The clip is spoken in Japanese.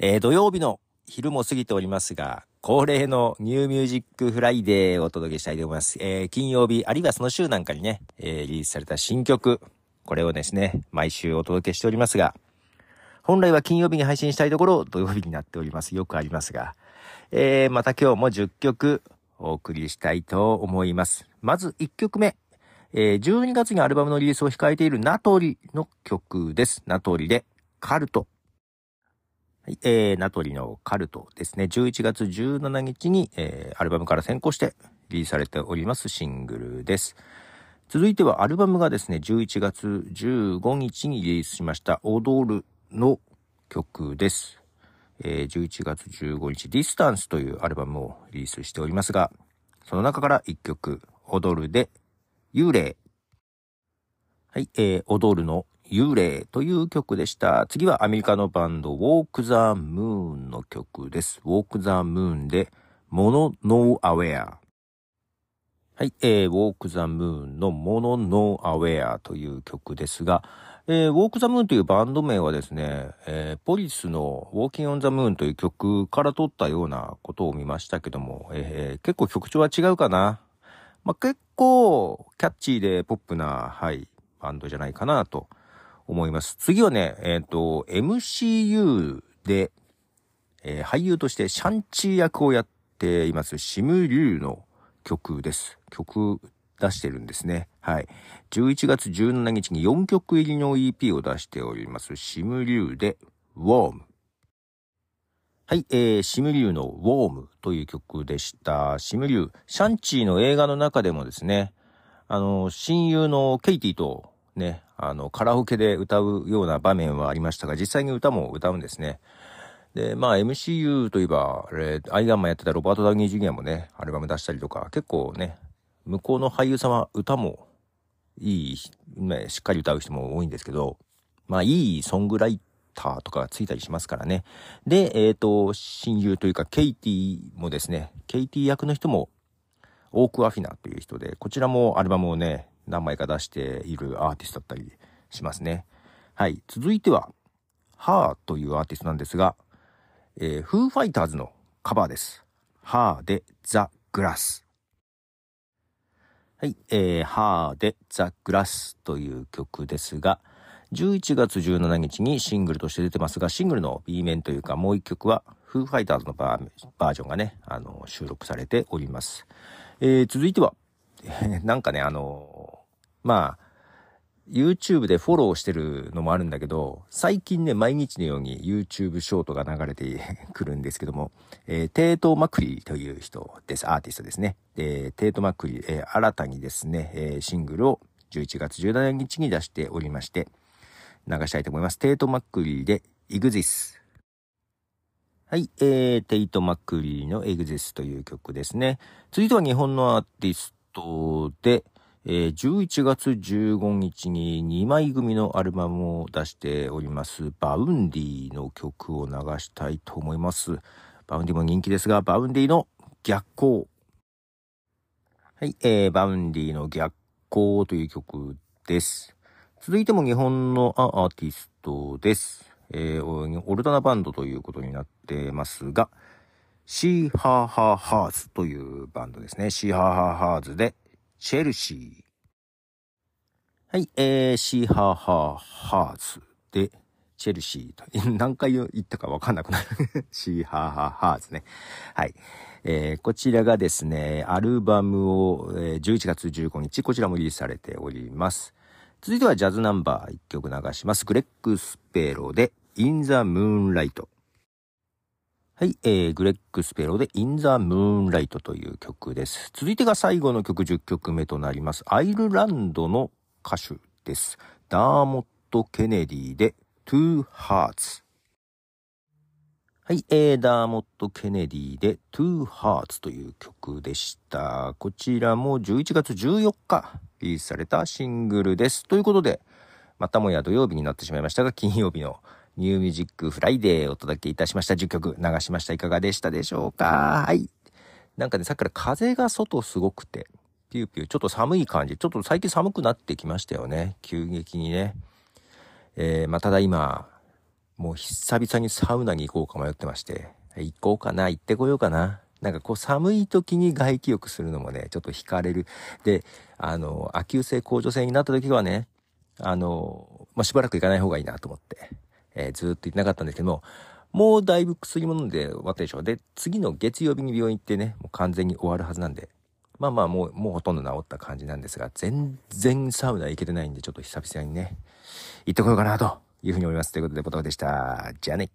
えー、土曜日の昼も過ぎておりますが、恒例の New Music Friday をお届けしたいと思います。えー、金曜日、あるいはその週なんかにね、えー、リリースされた新曲、これをですね、毎週お届けしておりますが、本来は金曜日に配信したいところ、土曜日になっております。よくありますが、えー、また今日も10曲お送りしたいと思います。まず1曲目、えー、12月にアルバムのリリースを控えているナトリの曲です。ナトリでカルト。はい、えー、ナトリのカルトですね。11月17日に、えー、アルバムから先行してリリースされておりますシングルです。続いてはアルバムがですね、11月15日にリリースしました踊るの曲です。えー、11月15日、 Distances というアルバムをリリースしておりますが、その中から1曲、踊るで幽霊。はい、えー、踊るの幽霊という曲でした。次はアメリカのバンド、ウォーク・ザ・ムーンの曲です。ウォーク・ザ・ムーンで、モノ・ノー・アウェア。はい、えー、ウォーク・ザ・ムーンのモノ・ノー・アウェアという曲ですが、えー、ウォーク・ザ・ムーンというバンド名はですね、えー、ポリスのウォーキン・オン・ザ・ムーンという曲から取ったようなことを見ましたけども、えー、結構曲調は違うかな。まあ、結構キャッチーでポップな、はい、バンドじゃないかなと思います。次はね、えっ、ー、と、MCU で、えー、俳優としてシャンチー役をやっています、シム・リュウの曲です。曲出してるんですね。はい。11月17日に4曲入りの EP を出しております、シム・リュウで、ウォーム。はい、えー、シムリュウのウォームという曲でした。シムリュウ、シャンチーの映画の中でもですね、あの、親友のケイティとね、あの、カラオケで歌うような場面はありましたが、実際に歌も歌うんですね。で、まあ MCU といえば、あれ、アイアンマンやってたロバート・ダウニー・ジュニアもね、アルバム出したりとか、結構ね、向こうの俳優様、歌もいい、ね、しっかり歌う人も多いんですけど、まあいいソングライターとかついたりしますからね。で、えっ、ー、と、親友というか、ケイティもですね、ケイティ役の人も、オーク・アフィナという人で、こちらもアルバムをね、何枚か出しているアーティストだったりしますね。はい。続いては、ハーというアーティストなんですが、えー、フーファイターズのカバーです。ハーでザ・グラス。はい。えー、ハーでザ・グラスという曲ですが、11月17日にシングルとして出てますが、シングルの B 面というかもう一曲は、フーファイターズのバージョンがね、あの、収録されております。えー、続いては、なんかね、あの、まあ、YouTube でフォローしてるのもあるんだけど、最近ね、毎日のように YouTube ショートが流れて くるんですけども、えー、テート・マクリーという人です。アーティストですね。で、テート・マクリー、えー、新たにですね、えー、シングルを11月17日に出しておりまして、流したいと思います。テイト・マックリーで、 exes。はい、えー、テイト・マックリーの exes という曲ですね。続いては日本のアーティストで、えー、11月15日に2枚組のアルバムを出しております、バウンディの曲を流したいと思います。バウンディも人気ですが、バウンディの逆光。はい、えー、バウンディの逆光という曲です。続いても日本のアーティストです。えー、オルタナバンドということになってますが、シーハーハーハーズというバンドですね。シーハーハーハーズで、チェルシー。はい、えー、シーハーハーハーズで、チェルシーと、何回言ったかわかんなくなる シーハーハーハーズね。はい。えー、こちらがですね、アルバムを、えー、11月15日、こちらもリリースされております。続いてはジャズナンバー1曲流します。グレッグ・スペーローで In the Moonlight。はい、えー、グレッグ・スペロで In the Moonlight という曲です。続いてが最後の曲10曲目となります。アイルランドの歌手です。ダーモット・ケネディで Two Hearts。はい、えー、ダーモット・ケネディで Two Hearts という曲でした。こちらも11月14日リリースされたシングルです。ということで、またもや土曜日になってしまいましたが、金曜日のNew Music Friday お届けいたしました。10曲流しました。いかがでしたでしょうか？はい。なんかね、さっきから風が外すごくて、ピューピュー、ちょっと寒い感じ。ちょっと最近寒くなってきましたよね。急激にね。えー、まあ、ただ今、もう久々にサウナに行こうか迷ってまして、行こうかな、行ってこようかな。なんかこう寒い時に外気浴するのもね、ちょっと惹かれる。で、あの、亜急性甲状腺になった時はね、あの、まあ、しばらく行かない方がいいなと思って、えー、ずっと言ってなかったんですけども、もうだいぶ薬も飲んで終わったでしょ。で、次の月曜日に病院行ってね、もう完全に終わるはずなんで、まあまあもう、もうほとんど治った感じなんですが、全然サウナ行けてないんで、ちょっと久々にね、行ってこようかなというふうに思います。ということで、ポトフでした。じゃあね。